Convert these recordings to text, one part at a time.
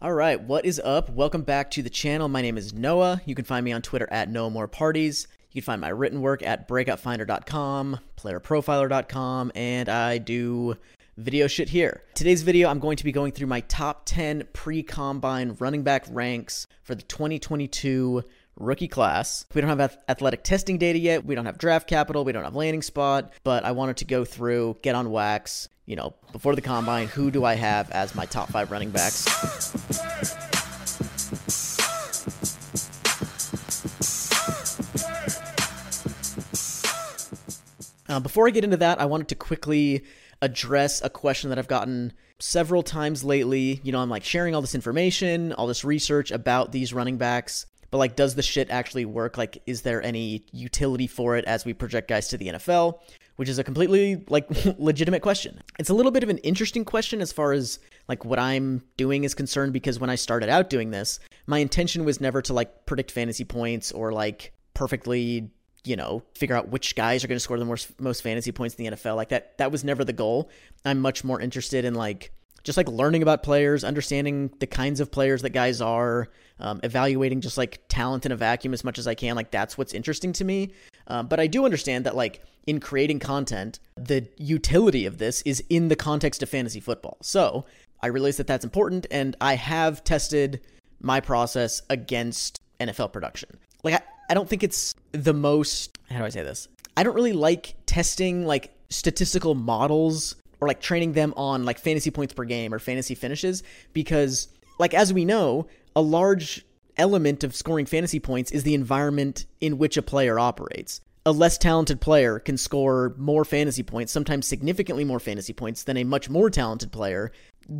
All right, what is up? Welcome back to the channel. My name is Noah. You can find me on Twitter at Noah More Parties. You can find my written work at breakoutfinder.com, playerprofiler.com, and I do video shit here. Today's video, I'm going to be going through my top 10 pre combine running back ranks for the 2022 rookie class. We don't have athletic testing data yet. We don't have draft capital. We don't have landing spot, but I wanted to go through, get on wax, you know, before the combine, who do I have as my top five running backs? Uh, before I get into that, I wanted to quickly address a question that I've gotten several times lately. You know, I'm like sharing all this information, all this research about these running backs, but like, does the shit actually work? Like, is there any utility for it as we project guys to the NFL? Which is a completely like legitimate question. It's a little bit of an interesting question as far as like what I'm doing is concerned because when I started out doing this, my intention was never to like predict fantasy points or like perfectly you know figure out which guys are going to score the most most fantasy points in the NFL like that that was never the goal i'm much more interested in like just like learning about players, understanding the kinds of players that guys are, um, evaluating just like talent in a vacuum as much as I can. Like that's what's interesting to me. Um, but I do understand that like in creating content, the utility of this is in the context of fantasy football. So I realize that that's important, and I have tested my process against NFL production. Like I, I don't think it's the most. How do I say this? I don't really like testing like statistical models or like training them on like fantasy points per game or fantasy finishes because like as we know, a large element of scoring fantasy points is the environment in which a player operates. A less talented player can score more fantasy points, sometimes significantly more fantasy points than a much more talented player,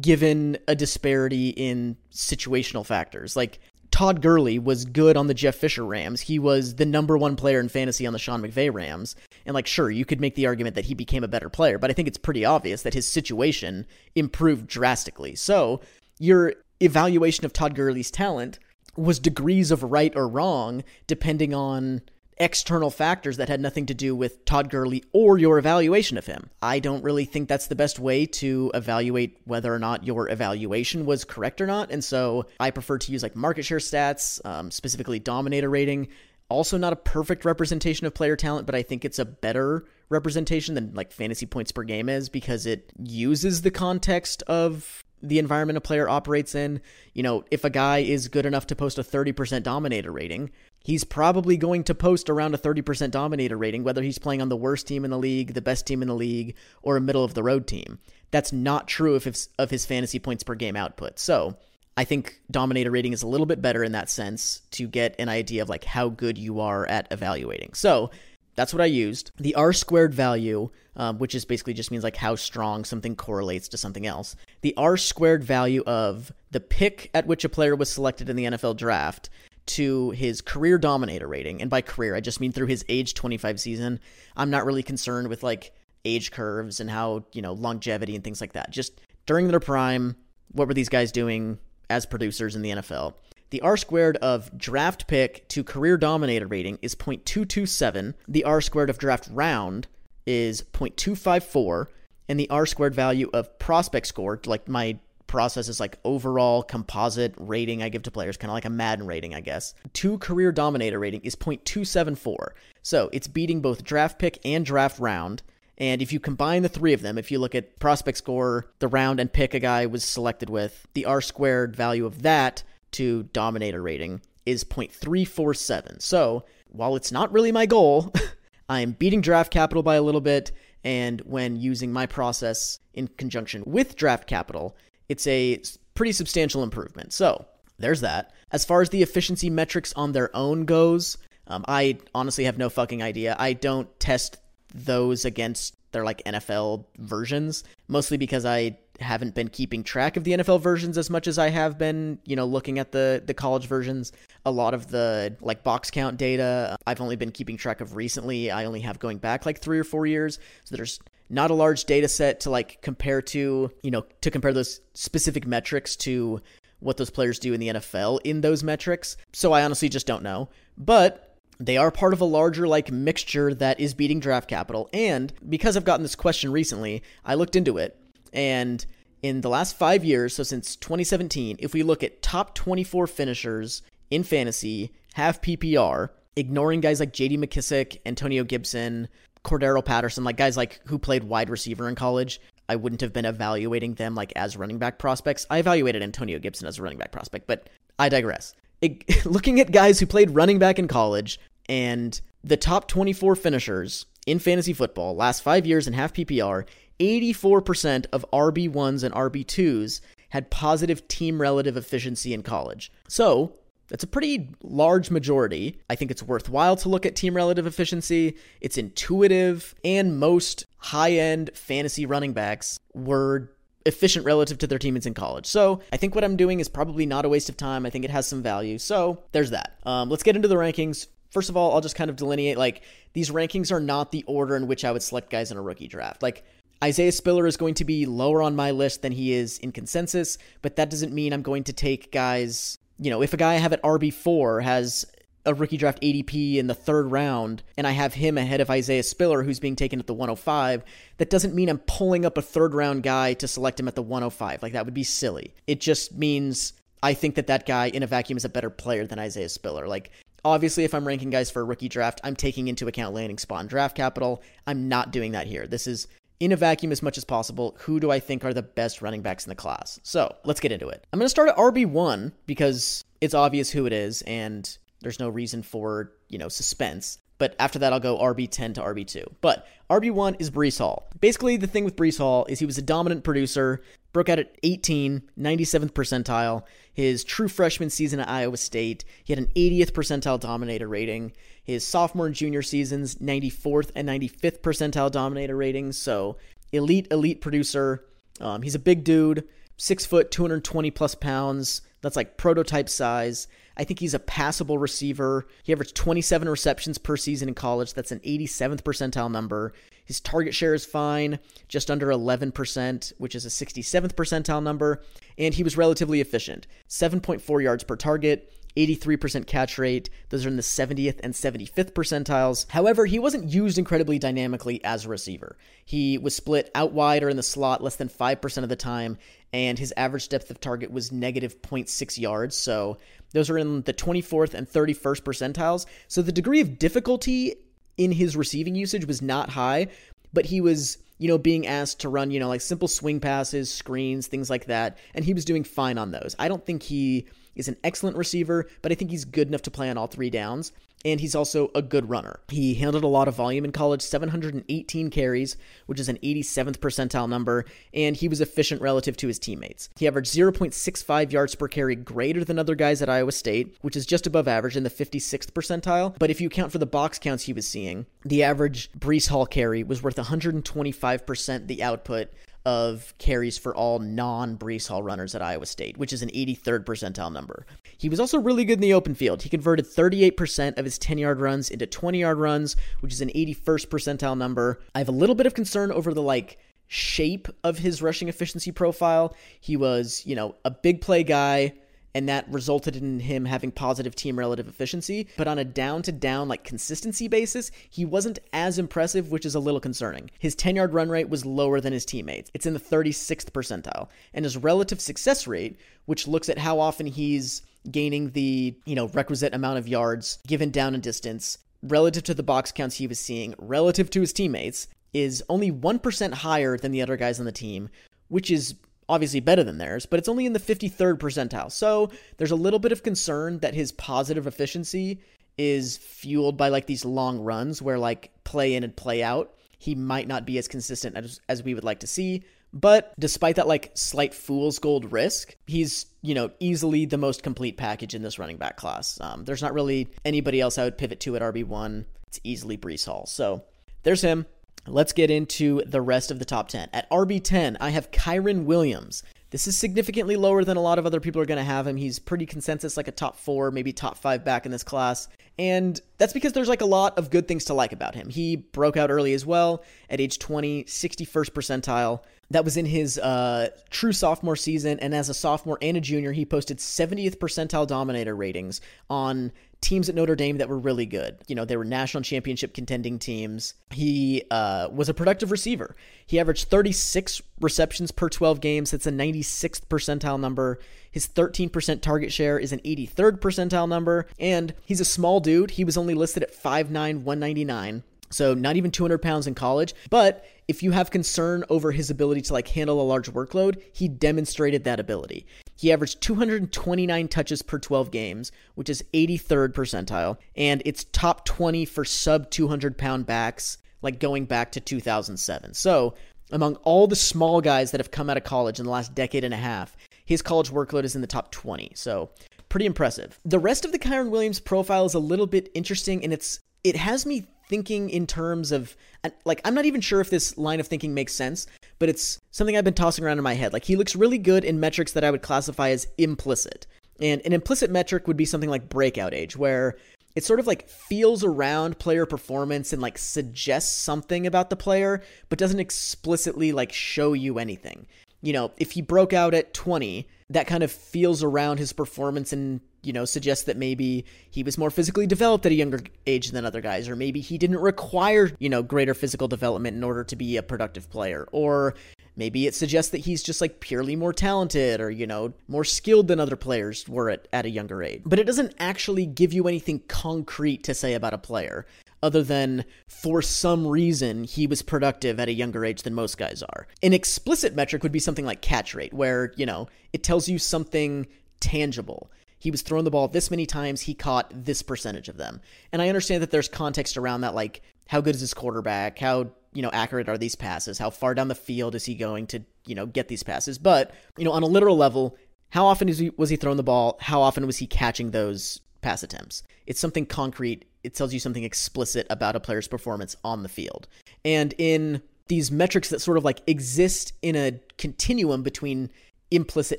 given a disparity in situational factors. Like Todd Gurley was good on the Jeff Fisher Rams. He was the number one player in fantasy on the Sean McVay Rams. And, like, sure, you could make the argument that he became a better player, but I think it's pretty obvious that his situation improved drastically. So, your evaluation of Todd Gurley's talent was degrees of right or wrong depending on external factors that had nothing to do with Todd Gurley or your evaluation of him. I don't really think that's the best way to evaluate whether or not your evaluation was correct or not. And so I prefer to use like market share stats, um, specifically dominator rating. Also, not a perfect representation of player talent, but I think it's a better representation than like fantasy points per game is because it uses the context of the environment a player operates in. You know, if a guy is good enough to post a 30% dominator rating, he's probably going to post around a 30% dominator rating, whether he's playing on the worst team in the league, the best team in the league, or a middle of the road team. That's not true of his, of his fantasy points per game output. So I think dominator rating is a little bit better in that sense to get an idea of like how good you are at evaluating. So that's what I used. The R squared value, um, which is basically just means like how strong something correlates to something else. The R squared value of the pick at which a player was selected in the NFL draft to his career dominator rating. And by career, I just mean through his age 25 season. I'm not really concerned with like age curves and how, you know, longevity and things like that. Just during their prime, what were these guys doing as producers in the NFL? The R squared of draft pick to career dominator rating is 0.227. The R squared of draft round is 0.254. And the R squared value of prospect score, like my process is like overall composite rating I give to players, kind of like a Madden rating, I guess. To career dominator rating is 0.274. So it's beating both draft pick and draft round. And if you combine the three of them, if you look at prospect score, the round and pick a guy was selected with, the R squared value of that to dominator rating is 0.347. So while it's not really my goal, I'm beating draft capital by a little bit. And when using my process in conjunction with draft capital, it's a pretty substantial improvement. So there's that. As far as the efficiency metrics on their own goes, um, I honestly have no fucking idea. I don't test those against their like NFL versions, mostly because I haven't been keeping track of the NFL versions as much as I have been, you know, looking at the the college versions. A lot of the like box count data I've only been keeping track of recently. I only have going back like 3 or 4 years. So there's not a large data set to like compare to, you know, to compare those specific metrics to what those players do in the NFL in those metrics. So I honestly just don't know. But they are part of a larger like mixture that is beating draft capital and because I've gotten this question recently, I looked into it and in the last five years, so since 2017, if we look at top 24 finishers in fantasy, half PPR, ignoring guys like JD McKissic, Antonio Gibson, Cordarrelle Patterson, like guys like who played wide receiver in college, I wouldn't have been evaluating them like as running back prospects. I evaluated Antonio Gibson as a running back prospect, but I digress. It, looking at guys who played running back in college and the top 24 finishers in fantasy football last five years in half PPR, 84% of RB1s and RB2s had positive team relative efficiency in college. So, that's a pretty large majority. I think it's worthwhile to look at team relative efficiency. It's intuitive, and most high end fantasy running backs were efficient relative to their teammates in college. So I think what I'm doing is probably not a waste of time. I think it has some value. So there's that. Um, let's get into the rankings. First of all, I'll just kind of delineate like these rankings are not the order in which I would select guys in a rookie draft. Like Isaiah Spiller is going to be lower on my list than he is in consensus, but that doesn't mean I'm going to take guys, you know, if a guy I have at RB4 has a rookie draft ADP in the third round and I have him ahead of Isaiah Spiller, who's being taken at the 105, that doesn't mean I'm pulling up a third round guy to select him at the 105. Like, that would be silly. It just means I think that that guy in a vacuum is a better player than Isaiah Spiller. Like, obviously, if I'm ranking guys for a rookie draft, I'm taking into account landing spot and draft capital. I'm not doing that here. This is in a vacuum as much as possible, who do I think are the best running backs in the class? So let's get into it. I'm going to start at RB1 because it's obvious who it is and there's no reason for, you know, suspense. But after that, I'll go RB10 to RB2. But RB1 is Breece Hall. Basically, the thing with Breece Hall is he was a dominant producer, broke out at 18, 97th percentile. His true freshman season at Iowa State, he had an 80th percentile dominator rating. His sophomore and junior seasons, 94th and 95th percentile dominator ratings. So, elite, elite producer. Um, he's a big dude, six foot, 220 plus pounds. That's like prototype size. I think he's a passable receiver. He averaged 27 receptions per season in college. That's an 87th percentile number. His target share is fine, just under 11%, which is a 67th percentile number. And he was relatively efficient 7.4 yards per target, 83% catch rate. Those are in the 70th and 75th percentiles. However, he wasn't used incredibly dynamically as a receiver. He was split out wide or in the slot less than 5% of the time, and his average depth of target was negative 0.6 yards. So those are in the 24th and 31st percentiles. So the degree of difficulty in his receiving usage was not high, but he was, you know, being asked to run, you know, like simple swing passes, screens, things like that, and he was doing fine on those. I don't think he is an excellent receiver, but I think he's good enough to play on all three downs and he's also a good runner. He handled a lot of volume in college, 718 carries, which is an 87th percentile number, and he was efficient relative to his teammates. He averaged 0.65 yards per carry greater than other guys at Iowa State, which is just above average in the 56th percentile. But if you account for the box counts he was seeing, the average Breece Hall carry was worth 125% the output of carries for all non Breece Hall runners at Iowa State, which is an 83rd percentile number. He was also really good in the open field. He converted 38% of his 10 yard runs into 20 yard runs, which is an 81st percentile number. I have a little bit of concern over the like shape of his rushing efficiency profile. He was, you know, a big play guy and that resulted in him having positive team relative efficiency. But on a down to down, like consistency basis, he wasn't as impressive, which is a little concerning. His 10 yard run rate was lower than his teammates, it's in the 36th percentile. And his relative success rate, which looks at how often he's gaining the, you know, requisite amount of yards given down and distance relative to the box counts he was seeing, relative to his teammates, is only 1% higher than the other guys on the team, which is obviously better than theirs, but it's only in the 53rd percentile. So there's a little bit of concern that his positive efficiency is fueled by like these long runs where like play in and play out. He might not be as consistent as, as we would like to see. But despite that like slight fool's gold risk, he's, you know, easily the most complete package in this running back class. Um, there's not really anybody else I would pivot to at RB1. It's easily Breece Hall. So there's him. Let's get into the rest of the top 10. At RB10, I have Kyren Williams. This is significantly lower than a lot of other people are going to have him. He's pretty consensus, like a top four, maybe top five back in this class. And that's because there's like a lot of good things to like about him. He broke out early as well at age 20, 61st percentile. That was in his uh, true sophomore season. And as a sophomore and a junior, he posted 70th percentile dominator ratings on teams at Notre Dame that were really good. You know, they were national championship contending teams. He uh, was a productive receiver. He averaged 36 receptions per 12 games. That's a 96th percentile number. His 13% target share is an 83rd percentile number. And he's a small dude. He was only listed at 5'9, 199. So not even 200 pounds in college. But if you have concern over his ability to like handle a large workload, he demonstrated that ability. He averaged 229 touches per 12 games, which is 83rd percentile, and it's top 20 for sub 200 pound backs, like going back to 2007. So, among all the small guys that have come out of college in the last decade and a half, his college workload is in the top 20. So, pretty impressive. The rest of the Kyren Williams profile is a little bit interesting, and it's it has me thinking in terms of like I'm not even sure if this line of thinking makes sense, but it's something I've been tossing around in my head. Like he looks really good in metrics that I would classify as implicit. And an implicit metric would be something like breakout age where it sort of like feels around player performance and like suggests something about the player but doesn't explicitly like show you anything. You know, if he broke out at 20, that kind of feels around his performance and you know, suggests that maybe he was more physically developed at a younger age than other guys, or maybe he didn't require, you know, greater physical development in order to be a productive player, or maybe it suggests that he's just like purely more talented or, you know, more skilled than other players were at, at a younger age. But it doesn't actually give you anything concrete to say about a player other than for some reason he was productive at a younger age than most guys are. An explicit metric would be something like catch rate, where, you know, it tells you something tangible he was throwing the ball this many times, he caught this percentage of them. And I understand that there's context around that, like how good is his quarterback? How, you know, accurate are these passes? How far down the field is he going to, you know, get these passes? But, you know, on a literal level, how often is he, was he throwing the ball? How often was he catching those pass attempts? It's something concrete. It tells you something explicit about a player's performance on the field. And in these metrics that sort of like exist in a continuum between implicit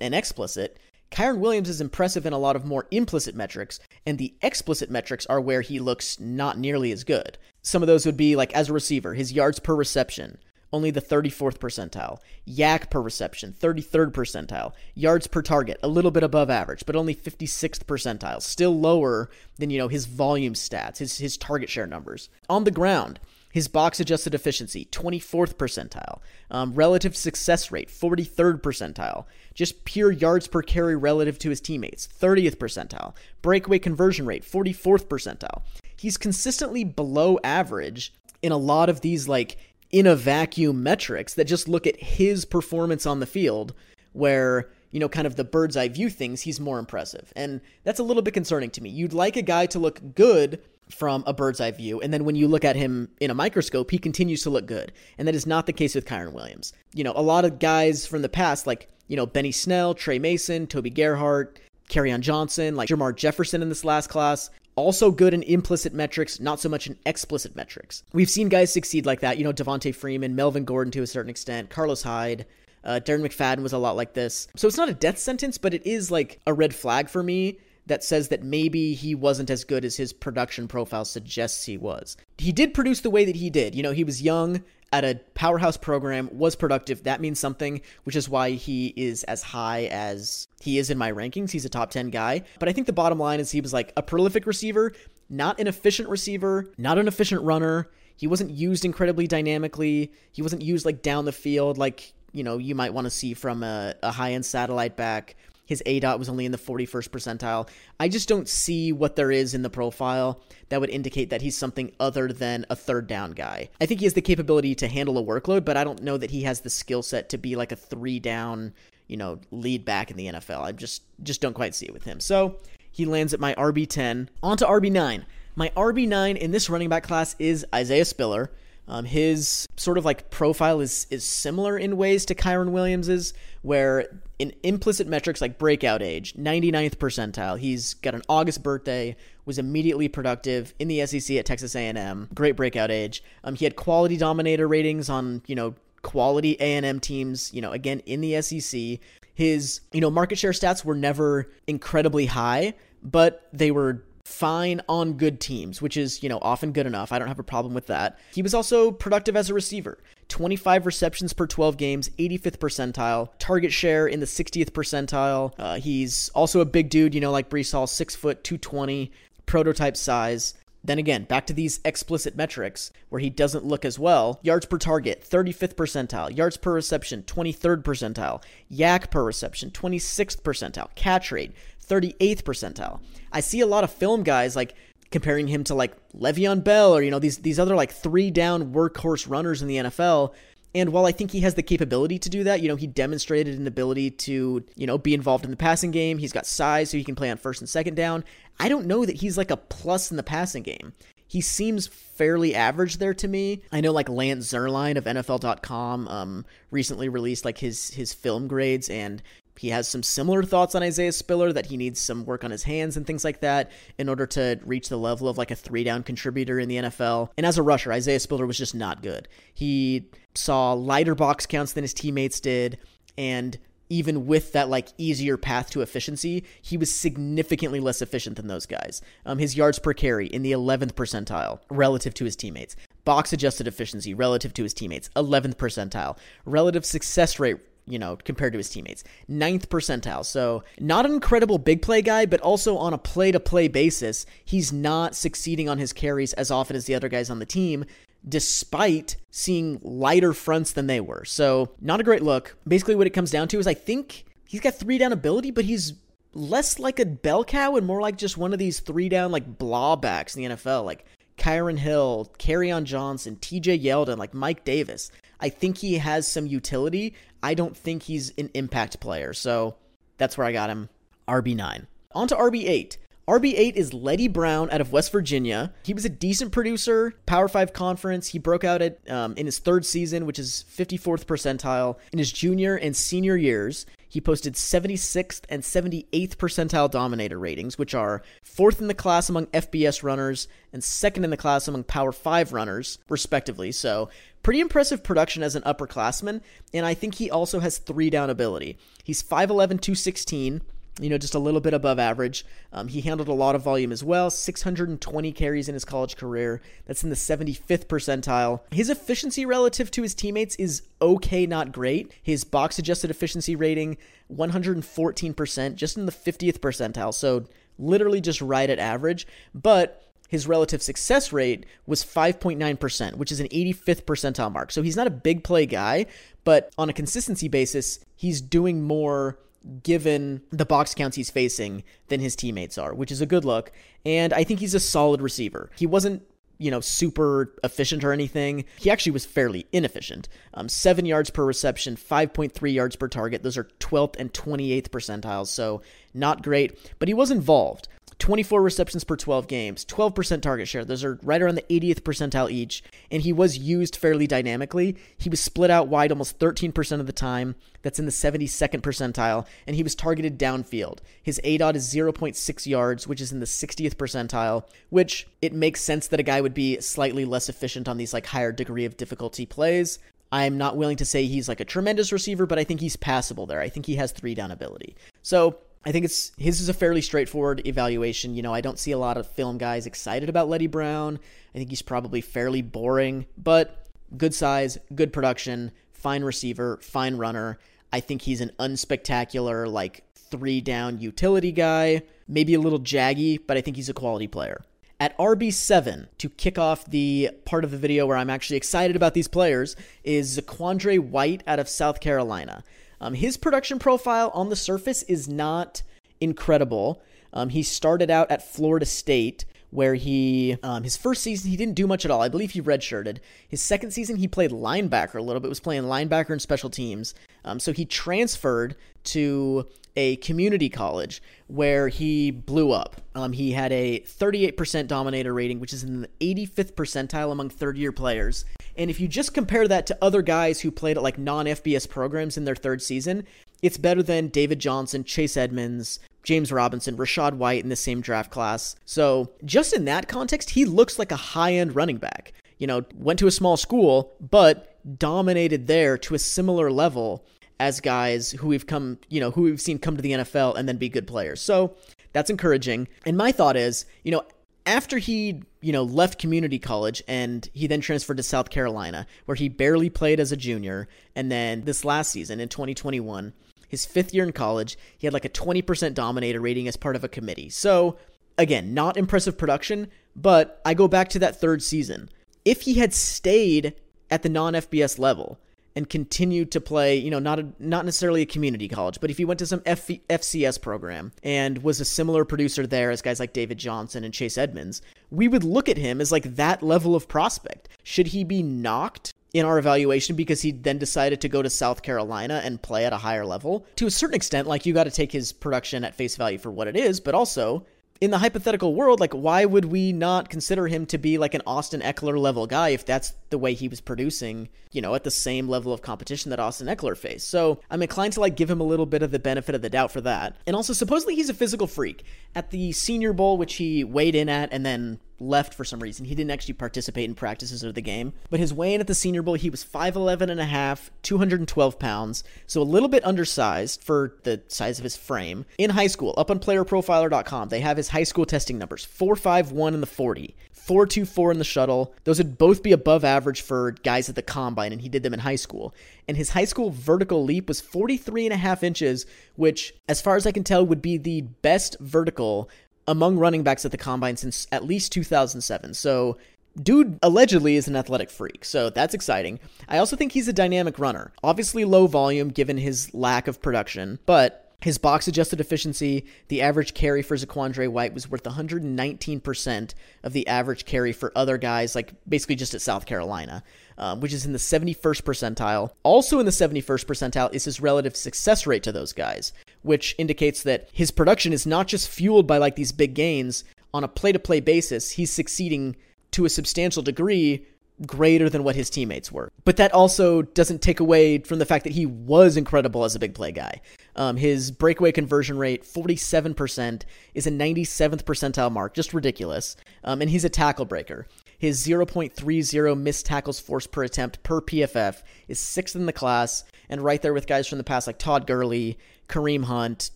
and explicit, Kyren Williams is impressive in a lot of more implicit metrics, and the explicit metrics are where he looks not nearly as good. Some of those would be like as a receiver, his yards per reception, only the 34th percentile. YAC per reception, 33rd percentile. Yards per target, a little bit above average, but only 56th percentile. Still lower than, you know, his volume stats, his, his target share numbers. On the ground, his box adjusted efficiency, 24th percentile. Um, relative success rate, 43rd percentile. Just pure yards per carry relative to his teammates, 30th percentile. Breakaway conversion rate, 44th percentile. He's consistently below average in a lot of these, like, in a vacuum metrics that just look at his performance on the field, where you know, kind of the bird's eye view things, he's more impressive. And that's a little bit concerning to me. You'd like a guy to look good from a bird's eye view. And then when you look at him in a microscope, he continues to look good. And that is not the case with Kyren Williams. You know, a lot of guys from the past, like, you know, Benny Snell, Trey Mason, Toby Gerhart, Kerryon Johnson, like Jermar Jefferson in this last class, also good in implicit metrics, not so much in explicit metrics. We've seen guys succeed like that. You know, Devonta Freeman, Melvin Gordon to a certain extent, Carlos Hyde. Uh, Darren McFadden was a lot like this. So it's not a death sentence, but it is like a red flag for me that says that maybe he wasn't as good as his production profile suggests he was. He did produce the way that he did. You know, he was young at a powerhouse program, was productive. That means something, which is why he is as high as he is in my rankings. He's a top 10 guy. But I think the bottom line is he was like a prolific receiver, not an efficient receiver, not an efficient runner. He wasn't used incredibly dynamically. He wasn't used like down the field like, you know, you might want to see from a, a high end satellite back. His ADOT was only in the 41st percentile. I just don't see what there is in the profile that would indicate that he's something other than a third down guy. I think he has the capability to handle a workload, but I don't know that he has the skill set to be like a three down, you know, lead back in the NFL. I just just don't quite see it with him. So he lands at my RB10. On to RB9. My RB9 in this running back class is Isaiah Spiller. Um, his sort of like profile is is similar in ways to Kyren Williams's, where in implicit metrics like breakout age, 99th percentile. He's got an August birthday, was immediately productive in the SEC at Texas A&M. Great breakout age. Um, he had quality dominator ratings on you know quality A&M teams. You know again in the SEC. His you know market share stats were never incredibly high, but they were fine on good teams, which is, you know, often good enough. I don't have a problem with that. He was also productive as a receiver. 25 receptions per 12 games, 85th percentile, target share in the 60th percentile. Uh, he's also a big dude, you know, like Breece Hall, six foot, 220, prototype size. Then again, back to these explicit metrics where he doesn't look as well. Yards per target, 35th percentile. Yards per reception, 23rd percentile. YAC per reception, 26th percentile. Catch rate, 38th percentile. I see a lot of film guys like comparing him to like Le'Veon Bell or you know these these other like three down workhorse runners in the NFL. And while I think he has the capability to do that, you know, he demonstrated an ability to, you know, be involved in the passing game. He's got size so he can play on first and second down. I don't know that he's like a plus in the passing game. He seems fairly average there to me. I know like Lance Zierlein of NFL.com um, recently released like his his film grades, and he has some similar thoughts on Isaiah Spiller that he needs some work on his hands and things like that in order to reach the level of like a three down contributor in the NFL. And as a rusher, Isaiah Spiller was just not good. He saw lighter box counts than his teammates did. And even with that like easier path to efficiency, he was significantly less efficient than those guys. Um, his yards per carry in the 11th percentile relative to his teammates. Box adjusted efficiency relative to his teammates, 11th percentile. Relative success rate you know, compared to his teammates. Ninth percentile. So, not an incredible big play guy, but also on a play to play basis, he's not succeeding on his carries as often as the other guys on the team, despite seeing lighter fronts than they were. So, not a great look. Basically, what it comes down to is I think he's got three down ability, but he's less like a bell cow and more like just one of these three down, like, blah backs in the NFL. Like, Kyron Hill, on Johnson, TJ Yeldon, like Mike Davis. I think he has some utility. I don't think he's an impact player. So that's where I got him. RB9. On to RB8. RB8 is Leddie Brown out of West Virginia. He was a decent producer, Power 5 conference. He broke out at um, in his third season, which is 54th percentile. In his junior and senior years, he posted 76th and 78th percentile dominator ratings, which are fourth in the class among FBS runners and second in the class among Power 5 runners, respectively. So, pretty impressive production as an upperclassman, and I think he also has three down ability. He's 5'11, 216 you know, just a little bit above average. Um, he handled a lot of volume as well, 620 carries in his college career. That's in the 75th percentile. His efficiency relative to his teammates is okay, not great. His box adjusted efficiency rating, 114%, just in the 50th percentile. So literally just right at average. But his relative success rate was 5.9%, which is an 85th percentile mark. So he's not a big play guy, but on a consistency basis, he's doing more given the box counts he's facing than his teammates are, which is a good look. And I think he's a solid receiver. He wasn't you know, super efficient or anything. He actually was fairly inefficient. Um, seven yards per reception, 5.3 yards per target. Those are 12th and 28th percentiles, so not great. But he was involved. 24 receptions per 12 games, 12% target share. Those are right around the 80th percentile each. And he was used fairly dynamically. He was split out wide almost 13% of the time. That's in the 72nd percentile. And he was targeted downfield. His ADOT is 0.6 yards, which is in the 60th percentile, which it makes sense that a guy would be slightly less efficient on these like higher degree of difficulty plays. I'm not willing to say he's like a tremendous receiver, but I think he's passable there. I think he has three down ability. So I think it's his is a fairly straightforward evaluation. You know, I don't see a lot of film guys excited about Leddie Brown. I think he's probably fairly boring, but good size, good production, fine receiver, fine runner. I think he's an unspectacular, like three down utility guy, maybe a little jaggy, but I think he's a quality player. At RB7, to kick off the part of the video where I'm actually excited about these players, is Zaquandre White out of South Carolina. Um, his production profile on the surface is not incredible. Um, he started out at Florida State, where he um, his first season he didn't do much at all. I believe he redshirted. His second season he played linebacker a little bit, was playing linebacker and special teams. Um, so he transferred to a community college where he blew up. Um, he had a 38% dominator rating, which is in the 85th percentile among third year players. And if you just compare that to other guys who played at like non FBS programs in their third season, it's better than David Johnson, Chase Edmonds, James Robinson, Rachaad White in the same draft class. So, just in that context, he looks like a high end running back. You know, went to a small school, but dominated there to a similar level as guys who we've come, you know, who we've seen come to the NFL and then be good players. So, that's encouraging. And my thought is, you know, after he, you know, left community college and he then transferred to South Carolina, where he barely played as a junior, and then this last season in 2021, his fifth year in college, he had like a 20% dominator rating as part of a committee. So again, not impressive production, but I go back to that third season. If he had stayed at the non FBS level and continue to play, you know, not a, not necessarily a community college, but if he went to some F- FCS program and was a similar producer there as guys like David Johnson and Chase Edmonds, we would look at him as like that level of prospect. Should he be knocked in our evaluation because he then decided to go to South Carolina and play at a higher level? To a certain extent, like you got to take his production at face value for what it is, but also in the hypothetical world, like why would we not consider him to be like an Austin Ekeler level guy if that's the way he was producing, you know, at the same level of competition that Austin Ekeler faced? So I'm inclined to like give him a little bit of the benefit of the doubt for that. And also, supposedly he's a physical freak. At the Senior Bowl, which he weighed in at and then left for some reason. He didn't actually participate in practices of the game. But his weigh in at the Senior Bowl, he was 5'11 and a half, 212 pounds, so a little bit undersized for the size of his frame. In high school, up on playerprofiler.com, they have his high school testing numbers 451 in the 40, 424 in the shuttle. Those would both be above average for guys at the combine, and he did them in high school. And his high school vertical leap was 43 and a half inches, which, as far as I can tell, would be the best vertical among running backs at the combine since at least 2007. So, dude allegedly is an athletic freak. So, that's exciting. I also think he's a dynamic runner. Obviously, low volume given his lack of production, but his box adjusted efficiency, the average carry for Zaquandre White was worth 119% of the average carry for other guys, like basically just at South Carolina, um, which is in the 71st percentile. Also in the 71st percentile is his relative success rate to those guys, which indicates that his production is not just fueled by like these big gains on a play to play basis, he's succeeding to a substantial degree greater than what his teammates were. But that also doesn't take away from the fact that he was incredible as a big play guy. Um, his breakaway conversion rate, 47%, is a 97th percentile mark, just ridiculous. Um, and he's a tackle breaker. His 0.30 missed tackles forced per attempt per PFF is sixth in the class, and right there with guys from the past like Todd Gurley, Kareem Hunt,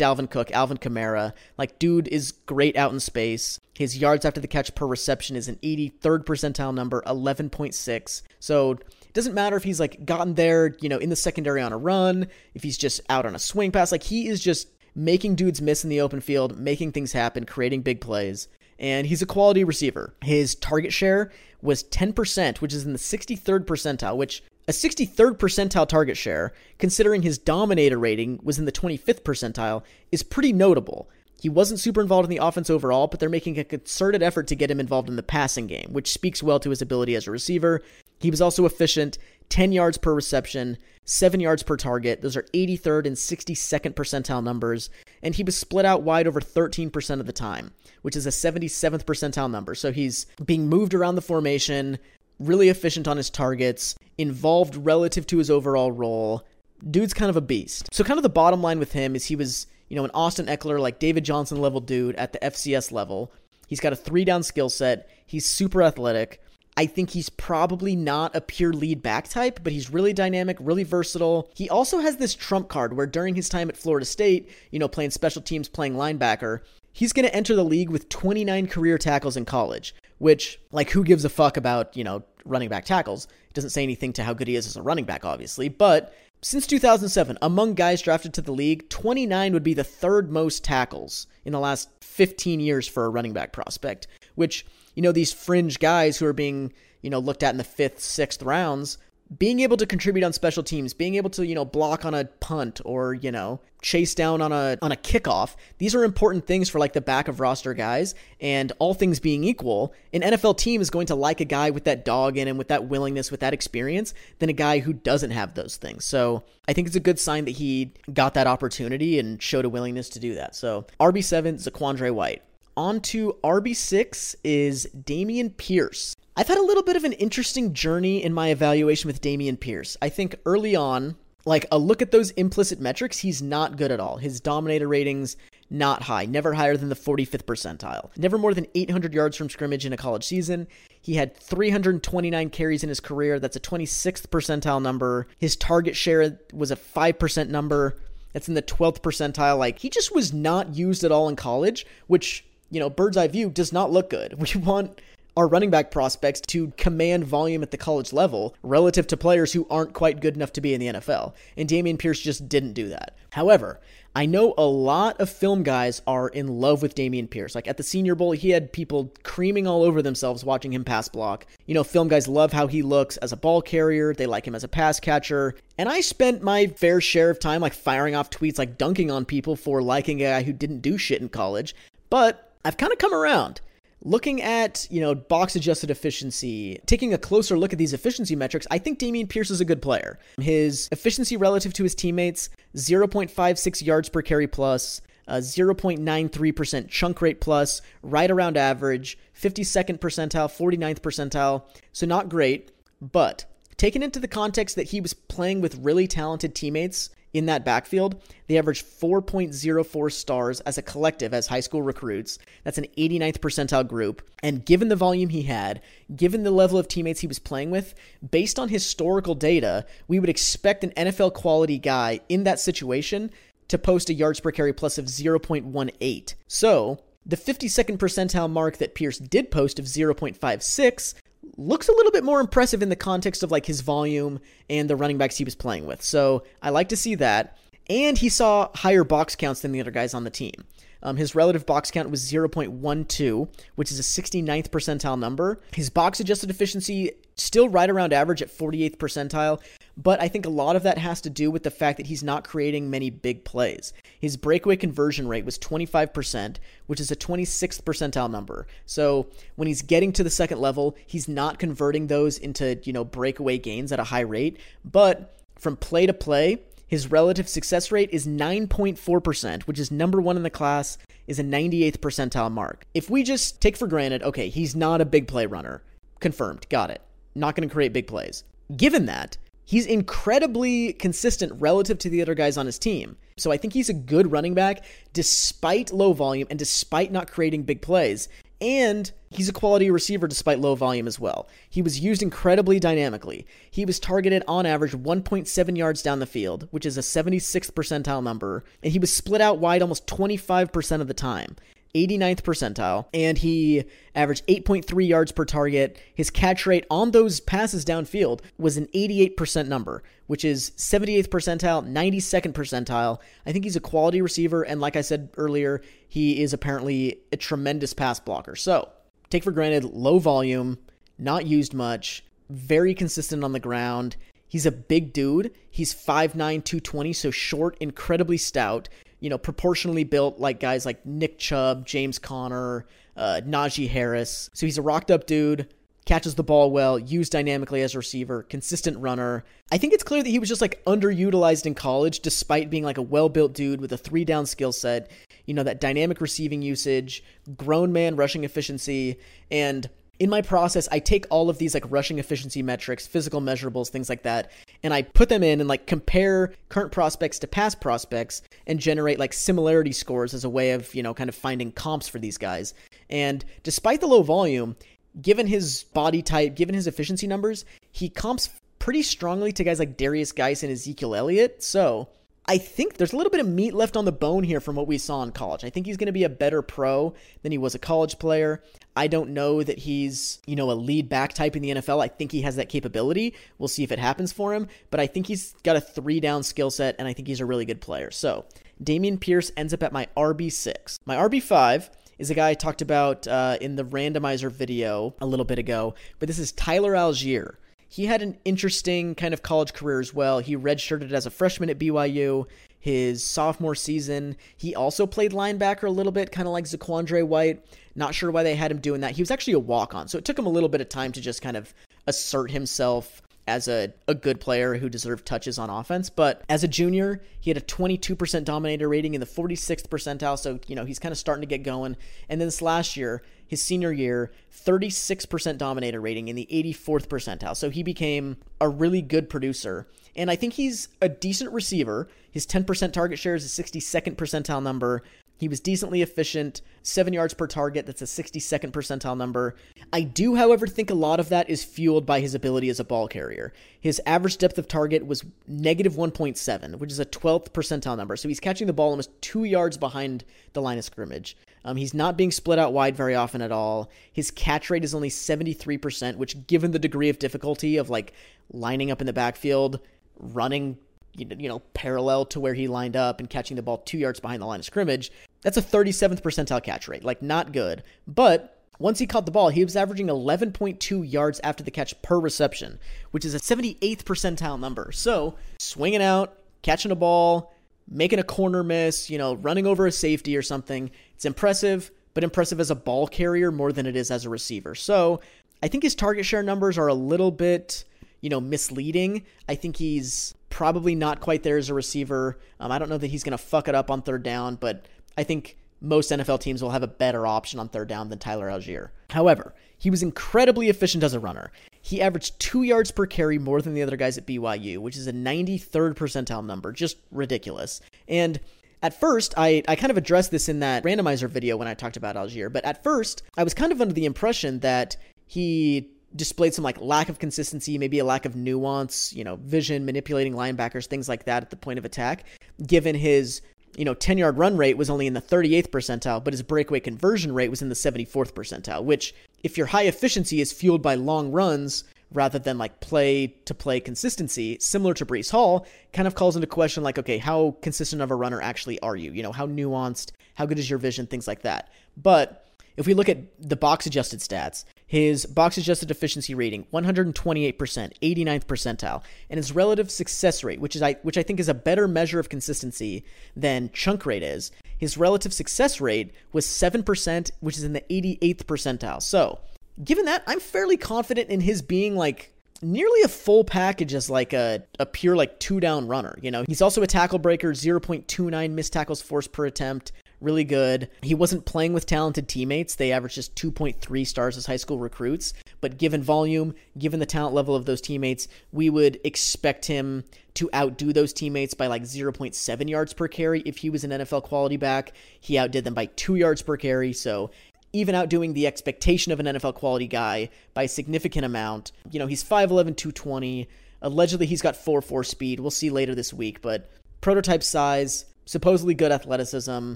Dalvin Cook, Alvin Kamara. Like, dude is great out in space. His yards after the catch per reception is an 83rd percentile number, 11.6. So it doesn't matter if he's like gotten there, you know, in the secondary on a run, if he's just out on a swing pass. Like, he is just making dudes miss in the open field, making things happen, creating big plays. And he's a quality receiver. His target share was 10%, which is in the 63rd percentile, which a 63rd percentile target share, considering his dominator rating was in the 25th percentile, is pretty notable. He wasn't super involved in the offense overall, but they're making a concerted effort to get him involved in the passing game, which speaks well to his ability as a receiver. He was also efficient, 10 yards per reception, 7 yards per target. Those are 83rd and 62nd percentile numbers, and he was split out wide over 13% of the time, which is a 77th percentile number. So he's being moved around the formation, really efficient on his targets, involved relative to his overall role. Dude's kind of a beast. So, kind of the bottom line with him is he was, you know, an Austin Ekeler, like David Johnson level dude at the FCS level. He's got a three down skill set. He's super athletic. I think he's probably not a pure lead back type, but he's really dynamic, really versatile. He also has this trump card where during his time at Florida State, you know, playing special teams, playing linebacker, he's going to enter the league with 29 career tackles in college, which, like, who gives a fuck about, you know, running back tackles. It doesn't say anything to how good he is as a running back, obviously, but since 2007, among guys drafted to the league, 29 would be the third most tackles in the last 15 years for a running back prospect, which, you know, these fringe guys who are being, you know, looked at in the fifth, sixth rounds, being able to contribute on special teams, being able to, you know, block on a punt or, you know, chase down on a on a kickoff. These are important things for like the back of roster guys, and all things being equal, an NFL team is going to like a guy with that dog in him, with that willingness, with that experience than a guy who doesn't have those things. So, I think it's a good sign that he got that opportunity and showed a willingness to do that. So, RB7 Zaquandre White. On to RB6 is Dameon Pierce. I've had a little bit of an interesting journey in my evaluation with Dameon Pierce. I think early on, like a look at those implicit metrics, he's not good at all. His dominator ratings, not high, never higher than the 45th percentile. Never more than 800 yards from scrimmage in a college season. He had 329 carries in his career. That's a 26th percentile number. His target share was a 5% number. That's in the 12th percentile. Like, he just was not used at all in college, which, you know, bird's eye view does not look good. We want our running back prospects to command volume at the college level relative to players who aren't quite good enough to be in the NFL. And Dameon Pierce just didn't do that. However, I know a lot of film guys are in love with Dameon Pierce. Like at the Senior Bowl, he had people creaming all over themselves watching him pass block. You know, film guys love how he looks as a ball carrier, they like him as a pass catcher. And I spent my fair share of time like firing off tweets, like dunking on people for liking a guy who didn't do shit in college. But I've kind of come around. Looking at, you know, box adjusted efficiency, taking a closer look at these efficiency metrics, I think Dameon Pierce is a good player. His efficiency relative to his teammates, 0.56 yards per carry plus, a 0.93% chunk rate plus, right around average, 52nd percentile, 49th percentile. So not great, but taken into the context that he was playing with really talented teammates in that backfield. They averaged 4.04 stars as a collective as high school recruits. That's an 89th percentile group. And given the volume he had, given the level of teammates he was playing with, based on historical data, we would expect an NFL quality guy in that situation to post a yards per carry plus of 0.18. So, the 52nd percentile mark that Pierce did post of 0.56 looks a little bit more impressive in the context of like his volume and the running backs he was playing with. So I like to see that. And he saw higher box counts than the other guys on the team. Um, his relative box count was 0.12, which is a 69th percentile number. His box adjusted efficiency still right around average at 48th percentile, but I think a lot of that has to do with the fact that he's not creating many big plays. His breakaway conversion rate was 25%, which is a 26th percentile number. So when he's getting to the second level, he's not converting those into, you know, breakaway gains at a high rate, but from play to play, his relative success rate is 9.4%, which is number one in the class, is a 98th percentile mark. If we just take for granted, okay, he's not a big play runner, confirmed, got it. Not going to create big plays. Given that, he's incredibly consistent relative to the other guys on his team. So I think he's a good running back despite low volume and despite not creating big plays. And he's a quality receiver despite low volume as well. He was used incredibly dynamically. He was targeted on average 1.7 yards down the field, which is a 76th percentile number, and he was split out wide almost 25% of the time. 89th percentile, and he averaged 8.3 yards per target. His catch rate on those passes downfield was an 88% number, which is 78th percentile, 92nd percentile. I think he's a quality receiver, and like I said earlier, he is apparently a tremendous pass blocker. So, take for granted low volume, not used much, very consistent on the ground. He's a big dude. He's 5'9, 220, so short, incredibly stout you know, proportionally built like guys like Nick Chubb, James Conner, uh, Najee Harris. So he's a rocked up dude, catches the ball well, used dynamically as a receiver, consistent runner. I think it's clear that he was just like underutilized in college despite being like a well built dude with a three down skill set, you know, that dynamic receiving usage, grown man rushing efficiency, and in my process, I take all of these like rushing efficiency metrics, physical measurables, things like that, and I put them in and like compare current prospects to past prospects and generate like similarity scores as a way of, you know, kind of finding comps for these guys. And despite the low volume, given his body type, given his efficiency numbers, he comps pretty strongly to guys like Derrius Guice and Ezekiel Elliott. So I think there's a little bit of meat left on the bone here from what we saw in college. I think he's going to be a better pro than he was a college player. I don't know that he's, you know, a lead back type in the NFL. I think he has that capability. We'll see if it happens for him, but I think he's got a three down skill set and I think he's a really good player. So, Dameon Pierce ends up at my RB6. My RB5 is a guy I talked about uh, in the randomizer video a little bit ago, but this is Tyler Allgeier he had an interesting kind of college career as well. He redshirted as a freshman at BYU. His sophomore season, he also played linebacker a little bit, kind of like Zaquandre White. Not sure why they had him doing that. He was actually a walk on, so it took him a little bit of time to just kind of assert himself as a, a good player who deserved touches on offense. But as a junior, he had a 22% dominator rating in the 46th percentile. So, you know, he's kind of starting to get going. And then this last year, his senior year, 36% dominator rating in the 84th percentile. So he became a really good producer. And I think he's a decent receiver. His 10% target share is a 62nd percentile number. He was decently efficient, seven yards per target. That's a 62nd percentile number. I do, however, think a lot of that is fueled by his ability as a ball carrier. His average depth of target was negative 1.7, which is a 12th percentile number. So he's catching the ball almost two yards behind the line of scrimmage. Um, he's not being split out wide very often at all. His catch rate is only 73%, which, given the degree of difficulty of like lining up in the backfield, running you know, parallel to where he lined up and catching the ball two yards behind the line of scrimmage, that's a 37th percentile catch rate. Like, not good. But once he caught the ball, he was averaging 11.2 yards after the catch per reception, which is a 78th percentile number. So, swinging out, catching a ball, making a corner miss, you know, running over a safety or something, it's impressive, but impressive as a ball carrier more than it is as a receiver. So, I think his target share numbers are a little bit, you know, misleading. I think he's probably not quite there as a receiver. Um, I don't know that he's going to fuck it up on third down, but I think most NFL teams will have a better option on third down than Tyler Allgeier. However, he was incredibly efficient as a runner. He averaged two yards per carry more than the other guys at BYU, which is a 93rd percentile number. Just ridiculous. And at first, I, I kind of addressed this in that randomizer video when I talked about Allgeier, but at first, I was kind of under the impression that he displayed some like lack of consistency, maybe a lack of nuance, you know, vision, manipulating linebackers, things like that at the point of attack, given his you know, 10 yard run rate was only in the 38th percentile, but his breakaway conversion rate was in the 74th percentile, which, if your high efficiency is fueled by long runs rather than like play to play consistency, similar to Breece Hall, kind of calls into question like, okay, how consistent of a runner actually are you? You know, how nuanced, how good is your vision, things like that. But if we look at the box adjusted stats, his box adjusted efficiency rating 128%, 89th percentile, and his relative success rate, which is I which I think is a better measure of consistency than chunk rate is. His relative success rate was 7%, which is in the 88th percentile. So, given that, I'm fairly confident in his being like nearly a full package as like a, a pure like two down runner. You know, he's also a tackle breaker, 0.29 missed tackles forced per attempt, really good. He wasn't playing with talented teammates. They averaged just 2.3 stars as high school recruits. But given volume, given the talent level of those teammates, we would expect him to outdo those teammates by like 0.7 yards per carry. If he was an NFL quality back, he outdid them by two yards per carry. So even outdoing the expectation of an NFL quality guy by a significant amount. You know, he's 5'11, 220. Allegedly, he's got 4 4 speed. We'll see later this week, but prototype size, supposedly good athleticism,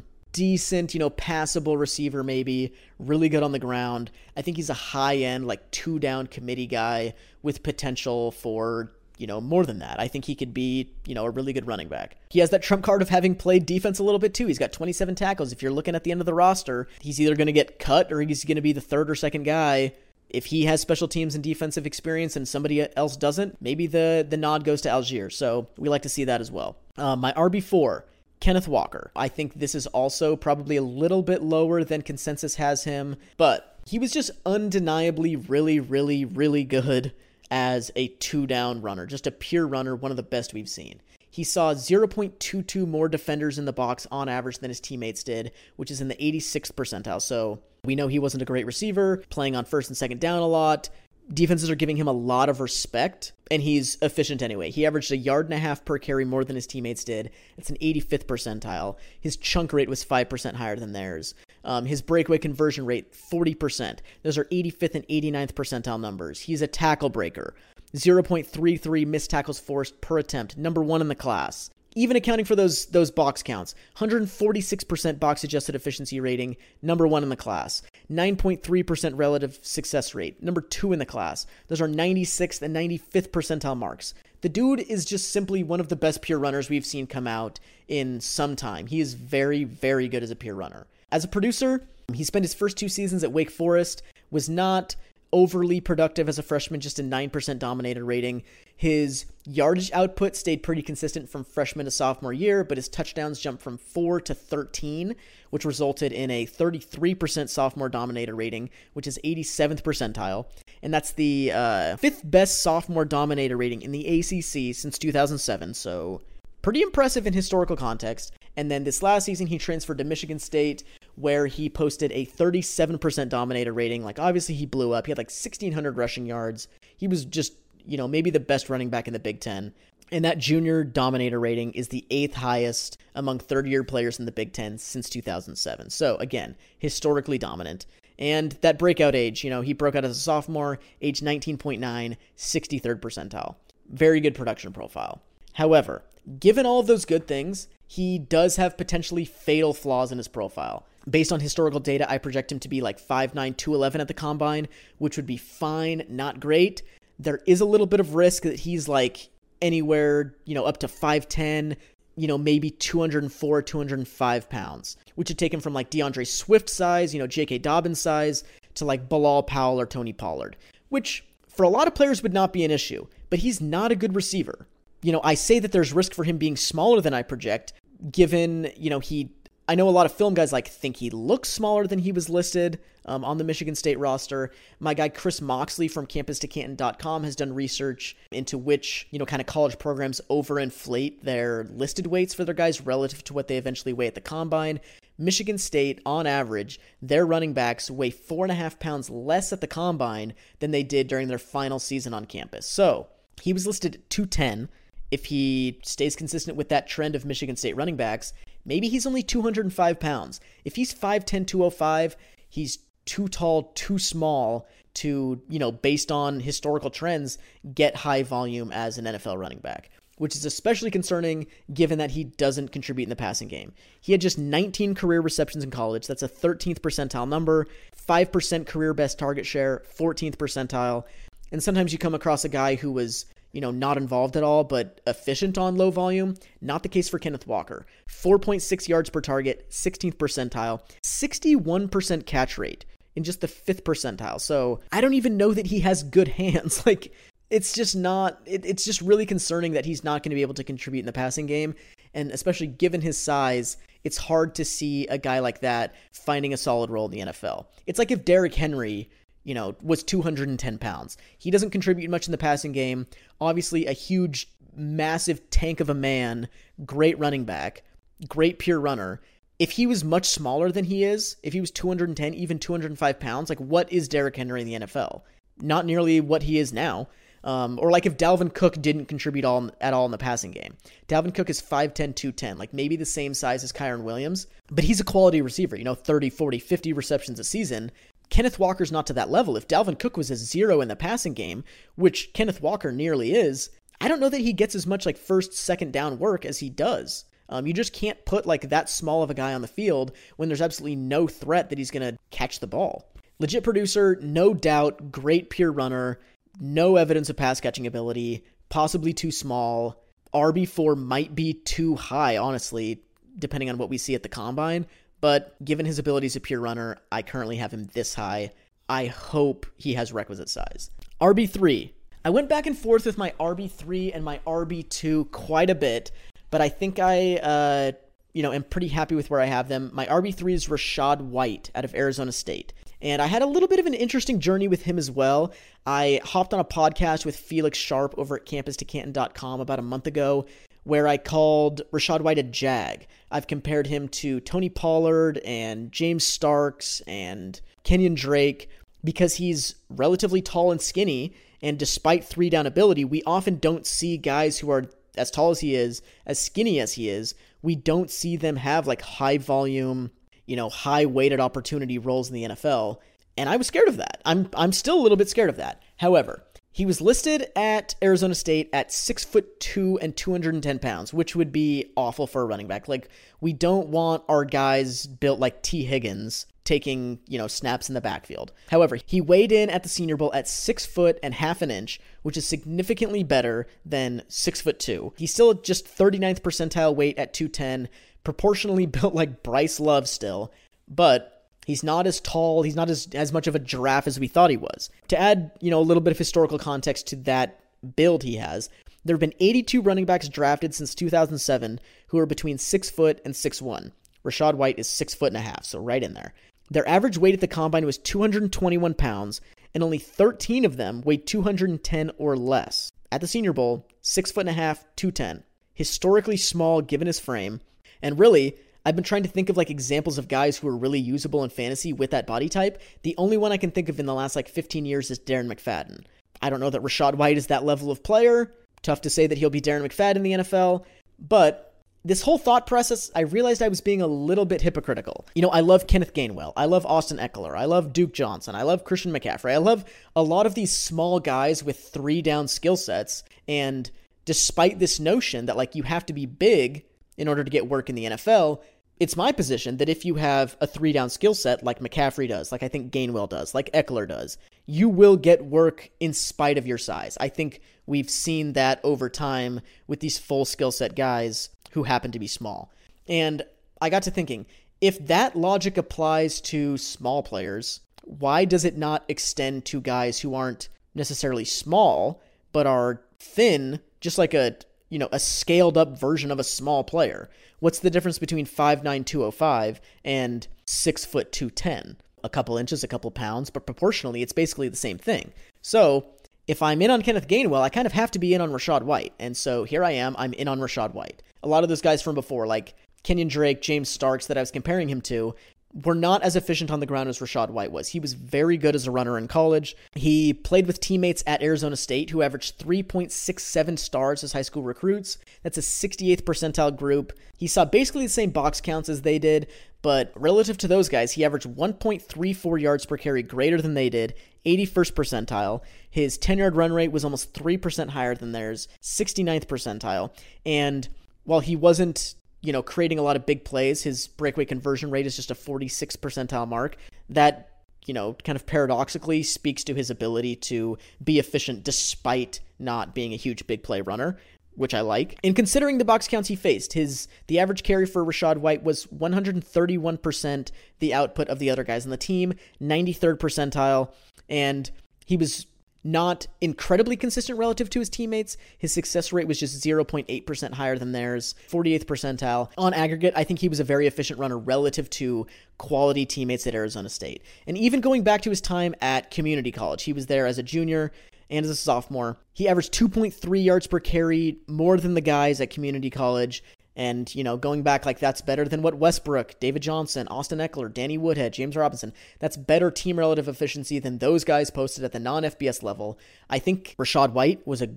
decent, you know, passable receiver, maybe really good on the ground. I think he's a high end, like two down committee guy with potential for you know, more than that. I think he could be, you know, a really good running back. He has that trump card of having played defense a little bit too. He's got 27 tackles. If you're looking at the end of the roster, he's either going to get cut or he's going to be the third or second guy. If he has special teams and defensive experience and somebody else doesn't, maybe the the nod goes to Allgeier. So we like to see that as well. Uh, my RB four Kenneth Walker. I think this is also probably a little bit lower than consensus has him, but he was just undeniably really, really, really good as a two down runner, just a pure runner, one of the best we've seen. He saw 0.22 more defenders in the box on average than his teammates did, which is in the 86th percentile. So we know he wasn't a great receiver, playing on first and second down a lot, defenses are giving him a lot of respect, and he's efficient anyway. He averaged a yard and a half per carry more than his teammates did. It's an 85th percentile. His chunk rate was 5% higher than theirs. Um, his breakaway conversion rate, 40%. Those are 85th and 89th percentile numbers. He's a tackle breaker. 0.33 missed tackles forced per attempt, number one in the class even accounting for those those box counts 146% box adjusted efficiency rating number 1 in the class 9.3% relative success rate. Number 2 in the class. Those are 96th and 95th percentile marks. The dude is just simply one of the best pure runners we've seen come out in some time. He is very very good as a pure runner. As a producer he spent his first two seasons at Wake Forest was not overly productive as a freshman, just a 9% dominated rating. His yardage output stayed pretty consistent from freshman to sophomore year, but his touchdowns jumped from 4 to 13, which resulted in a 33% sophomore dominator rating, which is 87th percentile. And that's the uh, fifth best sophomore dominator rating in the ACC since 2007, so pretty impressive in historical context. And then this last season, he transferred to Michigan State, where he posted a 37% dominator rating. Like, obviously, he blew up. He had like 1,600 rushing yards. He was just, you know, maybe the best running back in the Big Ten. And that junior dominator rating is the eighth highest among third year players in the Big Ten since 2007. So, again, historically dominant. And that breakout age, you know, he broke out as a sophomore, age 19.9, 63rd percentile. Very good production profile. However, given all of those good things, he does have potentially fatal flaws in his profile. Based on historical data, I project him to be like 5'9, 211 at the combine, which would be fine, not great. There is a little bit of risk that he's like anywhere, you know, up to 5'10, you know, maybe 204, 205 pounds, which would take him from like D'Andre Swift size, you know, J.K. Dobbins size, to like Bilal Powell or Tony Pollard, which for a lot of players would not be an issue, but he's not a good receiver. You know, I say that there's risk for him being smaller than I project, given, you know, he I know a lot of film guys like think he looks smaller than he was listed um, on the Michigan State roster. My guy Chris Moxley from CampusToCanton.com has done research into which you know kind of college programs overinflate their listed weights for their guys relative to what they eventually weigh at the combine. Michigan State, on average, their running backs weigh four and a half pounds less at the combine than they did during their final season on campus. So he was listed at 210. If he stays consistent with that trend of Michigan State running backs, Maybe he's only 205 pounds. If he's 5'10, 205, he's too tall, too small to, you know, based on historical trends, get high volume as an NFL running back, which is especially concerning given that he doesn't contribute in the passing game. He had just 19 career receptions in college. That's a 13th percentile number, 5% career best target share, 14th percentile. And sometimes you come across a guy who was you know, not involved at all, but efficient on low volume. Not the case for Kenneth Walker. 4.6 yards per target, 16th percentile, 61% catch rate in just the fifth percentile. So I don't even know that he has good hands. Like, it's just not, it, it's just really concerning that he's not going to be able to contribute in the passing game. And especially given his size, it's hard to see a guy like that finding a solid role in the NFL. It's like if Derrick Henry you know, was 210 pounds. He doesn't contribute much in the passing game. Obviously, a huge, massive tank of a man, great running back, great pure runner. If he was much smaller than he is, if he was 210, even 205 pounds, like what is Derrick Henry in the NFL? Not nearly what he is now. Um, or like if Dalvin Cook didn't contribute all at all in the passing game. Dalvin Cook is 5'10, 210, like maybe the same size as Kyren Williams, but he's a quality receiver, you know, 30, 40, 50 receptions a season. Kenneth Walker's not to that level. If Dalvin Cook was a zero in the passing game, which Kenneth Walker nearly is, I don't know that he gets as much like first, second down work as he does. Um, you just can't put like that small of a guy on the field when there's absolutely no threat that he's going to catch the ball. Legit producer, no doubt, great pure runner, no evidence of pass catching ability, possibly too small. RB4 might be too high, honestly, depending on what we see at the combine. But given his abilities as a pure runner, I currently have him this high. I hope he has requisite size. RB3. I went back and forth with my RB3 and my RB2 quite a bit, but I think I, uh, you know, am pretty happy with where I have them. My RB3 is Rachaad White out of Arizona State. And I had a little bit of an interesting journey with him as well. I hopped on a podcast with Felix Sharp over at campustocanton.com about a month ago where I called Rachaad White a jag. I've compared him to Tony Pollard and James Starks and Kenyon Drake because he's relatively tall and skinny. And despite three down ability, we often don't see guys who are as tall as he is, as skinny as he is. We don't see them have like high volume, you know, high weighted opportunity roles in the NFL. And I was scared of that. I'm I'm still a little bit scared of that. However, he was listed at Arizona State at six foot two and 210 pounds, which would be awful for a running back. Like, we don't want our guys built like Tee Higgins taking, you know, snaps in the backfield. However, he weighed in at the Senior Bowl at six foot and half an inch, which is significantly better than six foot two. He's still just 39th percentile weight at 210, proportionally built like Bryce Love still, but He's not as tall, he's not as, as much of a giraffe as we thought he was. To add, you know, a little bit of historical context to that build he has, there have been 82 running backs drafted since 2007 who are between 6 foot and 6'1. Rachaad White is 6 foot and a half, so right in there. Their average weight at the combine was 221 pounds, and only 13 of them weighed 210 or less. At the Senior Bowl, 6 foot and a half, 210. Historically small given his frame, and really, I've been trying to think of like examples of guys who are really usable in fantasy with that body type. The only one I can think of in the last like 15 years is Darren McFadden. I don't know that Rachaad White is that level of player. Tough to say that he'll be Darren McFadden in the NFL, but this whole thought process, I realized I was being a little bit hypocritical. You know, I love Kenneth Gainwell. I love Austin Ekeler. I love Duke Johnson. I love Christian McCaffrey. I love a lot of these small guys with three down skill sets. And despite this notion that, like, you have to be big in order to get work in the NFL, it's my position that if you have a three down skill set like McCaffrey does, like I think Gainwell does, like Ekeler does, you will get work in spite of your size. I think we've seen that over time with these full skill set guys who happen to be small. And I got to thinking, if that logic applies to small players, why does it not extend to guys who aren't necessarily small but are thin, just like a you know a scaled up version of a small player? What's the difference between 5'9", 205 and six foot 210? A couple inches, a couple pounds, but proportionally, it's basically the same thing. So if I'm in on Kenneth Gainwell, I kind of have to be in on Rachaad White. And so here I am, I'm in on Rachaad White. A lot of those guys from before, like Kenyon Drake, James Starks, that I was comparing him to, were not as efficient on the ground as Rachaad White was. He was very good as a runner in college. He played with teammates at Arizona State who averaged 3.67 stars as high school recruits. That's a 68th percentile group. He saw basically the same box counts as they did, but relative to those guys, he averaged 1.34 yards per carry greater than they did, 81st percentile. His 10 yard run rate was almost 3% higher than theirs, 69th percentile. And while he wasn't you know, creating a lot of big plays. His breakaway conversion rate is just a 46 percentile mark. That, you know, kind of paradoxically speaks to his ability to be efficient despite not being a huge big play runner, which I like. And considering the box counts he faced, his the average carry for Rachaad White was 131% the output of the other guys on the team, 93rd percentile, and he was not incredibly consistent relative to his teammates. His success rate was just 0.8% higher than theirs, 48th percentile. On aggregate, I think he was a very efficient runner relative to quality teammates at Arizona State. And even going back to his time at community college, he was there as a junior and as a sophomore. He averaged 2.3 yards per carry, more than the guys at community college. And, you know, going back, like, that's better than what Westbrook, David Johnson, Austin Ekeler, Danny Woodhead, James Robinson, that's better team relative efficiency than those guys posted at the non FBS level. I think Rachaad White was a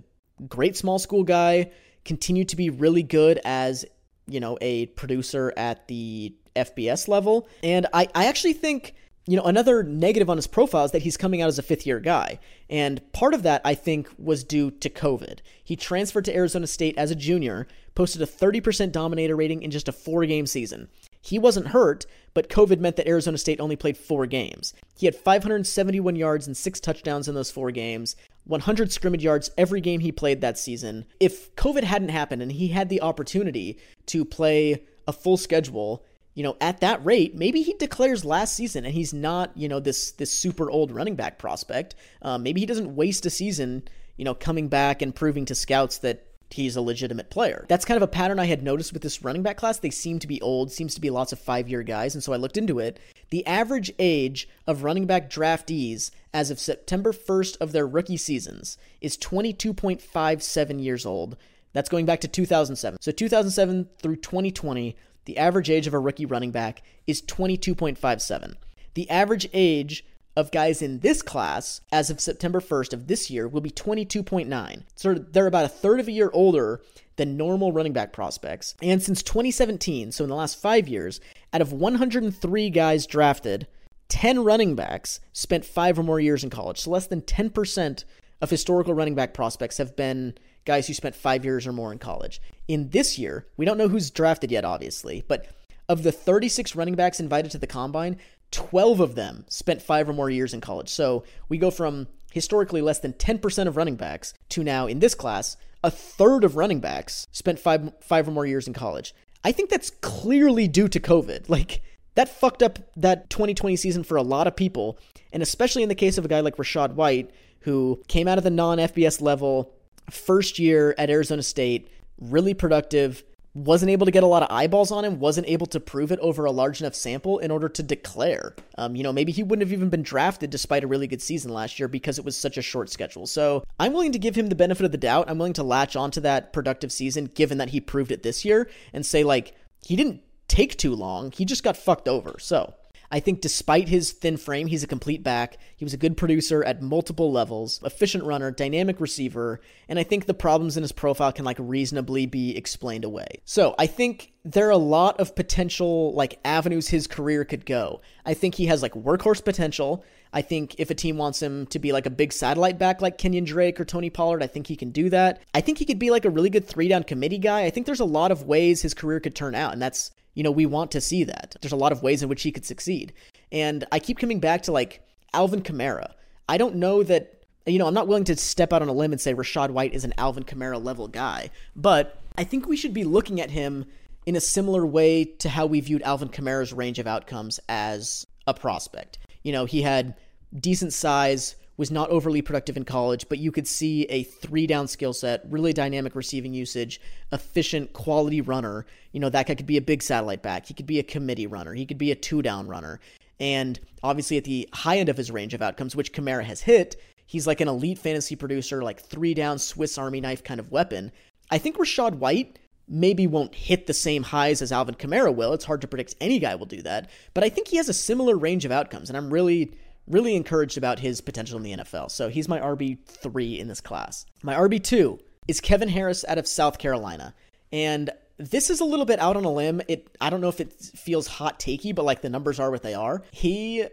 great small school guy, continued to be really good as, you know, a producer at the FBS level. And I, I actually think you know, another negative on his profile is that he's coming out as a fifth year guy. And part of that, I think, was due to COVID. He transferred to Arizona State as a junior, posted a 30% dominator rating in just a four game season. He wasn't hurt, but COVID meant that Arizona State only played four games. He had 571 yards and six touchdowns in those four games, 100 scrimmage yards every game he played that season. If COVID hadn't happened and he had the opportunity to play a full schedule, you know, at that rate, maybe he declares last season and he's not, you know, this this super old running back prospect. Um, maybe he doesn't waste a season, you know, coming back and proving to scouts that he's a legitimate player. That's kind of a pattern I had noticed with this running back class. They seem to be old, seems to be lots of five year guys, and so I looked into it. The average age of running back draftees as of September 1st of their rookie seasons is 22.57 years old. That's going back to 2007. So 2007 through 2020, the average age of a rookie running back is 22.57. The average age of guys in this class as of September 1st of this year will be 22.9. So they're about a third of a year older than normal running back prospects. And since 2017, so in the last five years, out of 103 guys drafted, 10 running backs spent five or more years in college. So less than 10% of historical running back prospects have been guys who spent five years or more in college. In this year, we don't know who's drafted yet, obviously, but of the 36 running backs invited to the combine, 12 of them spent five or more years in college. So we go from historically less than 10% of running backs to now in this class, a third of running backs spent five five or more years in college. I think that's clearly due to COVID. Like that fucked up that 2020 season for a lot of people, and especially in the case of a guy like Rachaad White who came out of the non-FBS level, first year at Arizona State, really productive, wasn't able to get a lot of eyeballs on him, wasn't able to prove it over a large enough sample in order to declare. Um, you know, maybe he wouldn't have even been drafted despite a really good season last year because it was such a short schedule. So I'm willing to give him the benefit of the doubt. I'm willing to latch onto that productive season given that he proved it this year and say, like, he didn't take too long. He just got fucked over. So I think despite his thin frame, he's a complete back. He was a good producer at multiple levels, efficient runner, dynamic receiver, and I think the problems in his profile can like reasonably be explained away. So I think there are a lot of potential like avenues his career could go. I think he has like workhorse potential. I think if a team wants him to be like a big satellite back like Kenyon Drake or Tony Pollard, I think he can do that. I think he could be like a really good three down committee guy. I think there's a lot of ways his career could turn out, and that's you know, we want to see that. There's a lot of ways in which he could succeed. And I keep coming back to like Alvin Kamara. I don't know that, you know, I'm not willing to step out on a limb and say Rachaad White is an Alvin Kamara level guy, but I think we should be looking at him in a similar way to how we viewed Alvin Kamara's range of outcomes as a prospect. You know, he had decent size, was not overly productive in college, but you could see a three down skill set, really dynamic receiving usage, efficient, quality runner. You know, that guy could be a big satellite back. He could be a committee runner. He could be a two down runner. And obviously, at the high end of his range of outcomes, which Kamara has hit, he's like an elite fantasy producer, like three down Swiss Army knife kind of weapon. I think Rachaad White maybe won't hit the same highs as Alvin Kamara will. It's hard to predict any guy will do that, but I think he has a similar range of outcomes, and I'm really really encouraged about his potential in the NFL. So he's my RB3 in this class. My RB2 is Kevin Harris out of South Carolina. And this is a little bit out on a limb. It I don't know if it feels hot takey, but like the numbers are what they are. He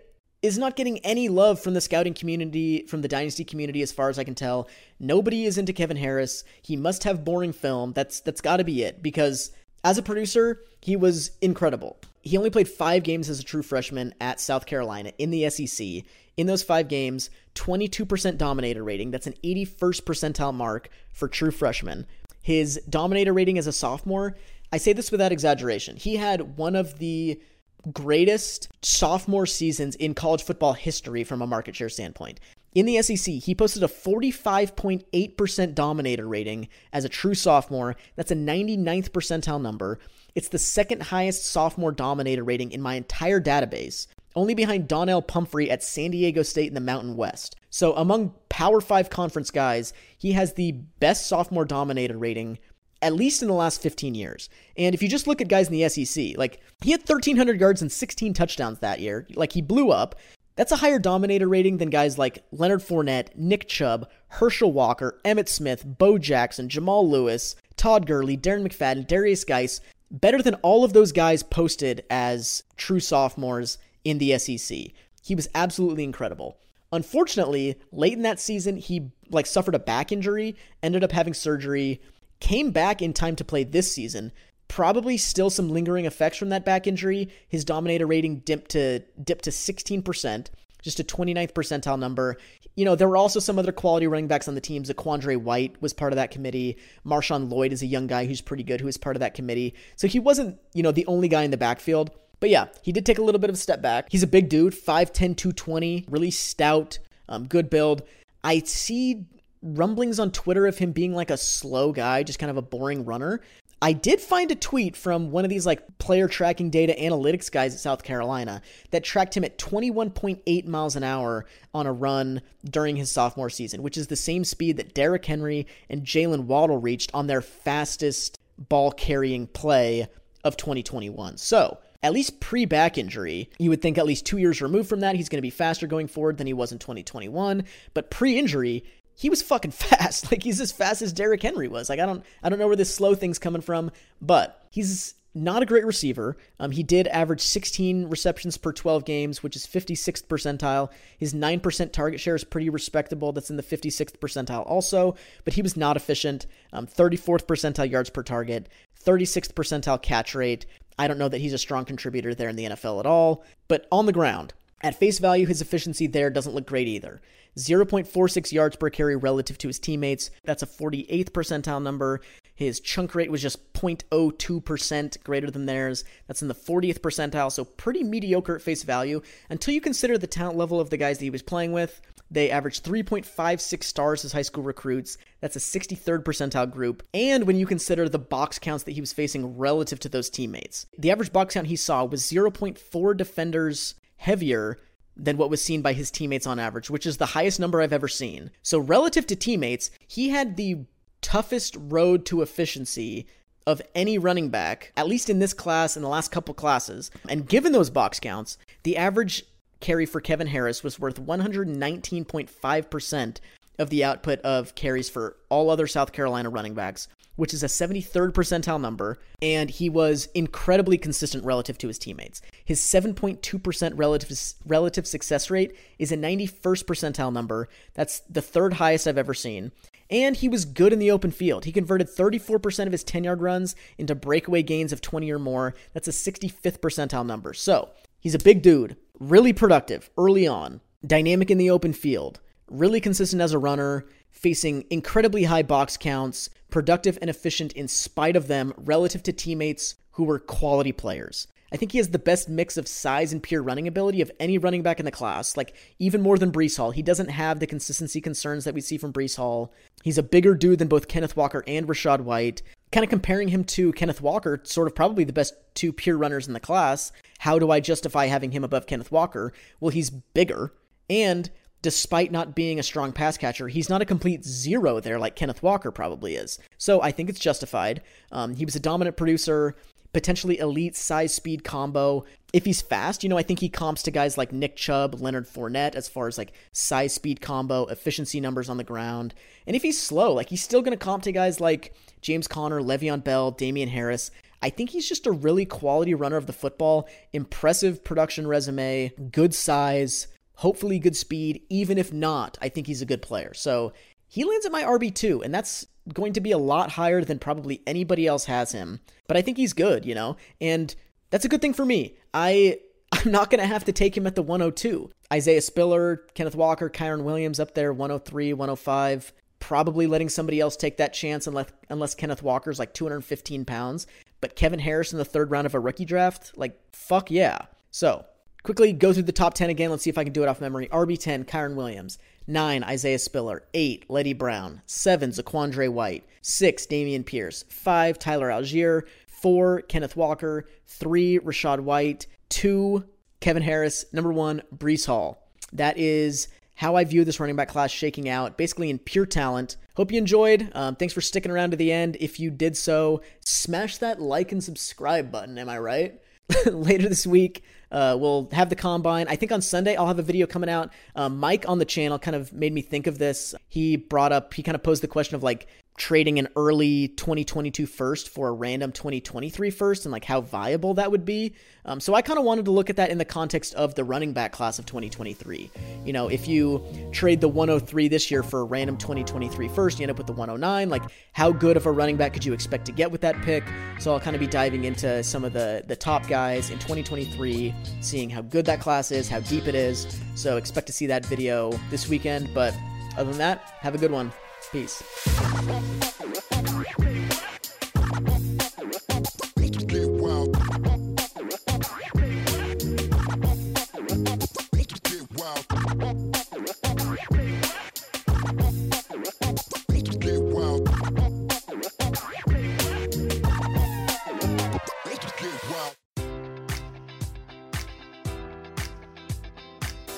is not getting any love from the scouting community, from the dynasty community, as far as I can tell. Nobody is into Kevin Harris. He must have boring film. That's that's got to be it because as a producer, he was incredible. He only played five games as a true freshman at South Carolina in the SEC. In those five games, 22% dominator rating. That's an 81st percentile mark for true freshmen. His dominator rating as a sophomore, I say this without exaggeration, he had one of the greatest sophomore seasons in college football history from a market share standpoint. In the SEC, he posted a 45.8% dominator rating as a true sophomore. That's a 99th percentile number. It's the second highest sophomore dominator rating in my entire database, only behind Donnell Pumphrey at San Diego State in the Mountain West. So, among Power 5 conference guys, he has the best sophomore dominator rating at least in the last 15 years. And if you just look at guys in the SEC, like he had 1,300 yards and 16 touchdowns that year. Like he blew up. That's a higher dominator rating than guys like Leonard Fournette, Nick Chubb, Herschel Walker, Emmitt Smith, Bo Jackson, Jamal Lewis, Todd Gurley, Darren McFadden, Derrius Guice. Better than all of those guys posted as true sophomores in the SEC. He was absolutely incredible. Unfortunately, late in that season, he like suffered a back injury, ended up having surgery, came back in time to play this season, Probably still some lingering effects from that back injury. His dominator rating dipped to dipped to 16%, just a 29th percentile number. You know, there were also some other quality running backs on the team. Zaquandre White was part of that committee. Marshawn Lloyd is a young guy who's pretty good, who is part of that committee. So he wasn't, you know, the only guy in the backfield. But yeah, he did take a little bit of a step back. He's a big dude, 5'10, 220, really stout, um, good build. I see rumblings on Twitter of him being like a slow guy, just kind of a boring runner. I did find a tweet from one of these like player tracking data analytics guys at South Carolina that tracked him at 21.8 miles an hour on a run during his sophomore season, which is the same speed that Derrick Henry and Jaylen Waddle reached on their fastest ball carrying play of 2021. So, at least pre back injury, you would think at least two years removed from that, he's going to be faster going forward than he was in 2021. But pre injury, he was fucking fast. Like he's as fast as Derrick Henry was. Like I don't I don't know where this slow thing's coming from, but he's not a great receiver. Um, he did average 16 receptions per 12 games, which is 56th percentile. His 9% target share is pretty respectable. That's in the 56th percentile also, but he was not efficient. Um, 34th percentile yards per target, 36th percentile catch rate. I don't know that he's a strong contributor there in the NFL at all, but on the ground, at face value, his efficiency there doesn't look great either. 0.46 yards per carry relative to his teammates. That's a 48th percentile number. His chunk rate was just 0.02% greater than theirs. That's in the 40th percentile, so pretty mediocre at face value until you consider the talent level of the guys that he was playing with. They averaged 3.56 stars as high school recruits. That's a 63rd percentile group. And when you consider the box counts that he was facing relative to those teammates, the average box count he saw was 0.4 defenders heavier than what was seen by his teammates on average, which is the highest number I've ever seen. So, relative to teammates, he had the toughest road to efficiency of any running back, at least in this class and the last couple classes. And given those box counts, the average carry for Kevin Harris was worth 119.5% of the output of carries for all other South Carolina running backs, which is a 73rd percentile number, and he was incredibly consistent relative to his teammates. His 7.2% relative relative success rate is a 91st percentile number. That's the third highest I've ever seen. And he was good in the open field. He converted 34% of his 10 yard runs into breakaway gains of 20 or more. That's a 65th percentile number. So he's a big dude, really productive early on, dynamic in the open field, really consistent as a runner, facing incredibly high box counts, productive and efficient in spite of them relative to teammates who were quality players. I think he has the best mix of size and pure running ability of any running back in the class, like even more than Breece Hall. He doesn't have the consistency concerns that we see from Breece Hall. He's a bigger dude than both Kenneth Walker and Rachaad White. Kind of comparing him to Kenneth Walker, sort of probably the best two pure runners in the class. How do I justify having him above Kenneth Walker? Well, he's bigger, and despite not being a strong pass catcher, he's not a complete zero there like Kenneth Walker probably is. So I think it's justified. Um, he was a dominant producer, potentially elite size speed combo. If he's fast, you know, I think he comps to guys like Nick Chubb, Leonard Fournette as far as like size speed combo, efficiency numbers on the ground. And if he's slow, like he's still going to comp to guys like James Conner, Le'Veon Bell, Damien Harris. I think he's just a really quality runner of the football, impressive production resume, good size hopefully good speed. Even if not, I think he's a good player. So he lands at my RB2, and that's going to be a lot higher than probably anybody else has him. But I think he's good, you know? And that's a good thing for me. I I'm not going to have to take him at the 102. Isaiah Spiller, Kenneth Walker, Kyren Williams up there 103, 105. Probably letting somebody else take that chance unless unless Kenneth Walker's like 215 pounds. But Kevin Harris in the third round of a rookie draft, like fuck yeah. So Quickly go through the top 10 again. Let's see if I can do it off memory. RB10, Kyren Williams. 9, Isaiah Spiller. 8, Leddie Brown. 7, Zaquandre White. 6, Dameon Pierce. 5, Tyler Allgeier. 4, Kenneth Walker. 3, Rachaad White. 2, Kevin Harris. Number 1, Breece Hall. That is how I view this running back class shaking out, basically in pure talent. Hope you enjoyed. Um, thanks for sticking around to the end. If you did so, smash that like and subscribe button. Am I right? Later this week, uh, we'll have the combine. I think on Sunday I'll have a video coming out. Uh, Mike on the channel kind of made me think of this. He brought up, he kind of posed the question of like, trading an early 2022 first for a random 2023 first and like how viable that would be. Um, so I kind of wanted to look at that in the context of the running back class of 2023. You know, if you trade the 103 this year for a random 2023 first, you end up with the 109. Like, how good of a running back could you expect to get with that pick? So I'll kind of be diving into some of the the top guys in 2023, seeing how good that class is, how deep it is. So expect to see that video this weekend. But other than that, have a good one. Peace.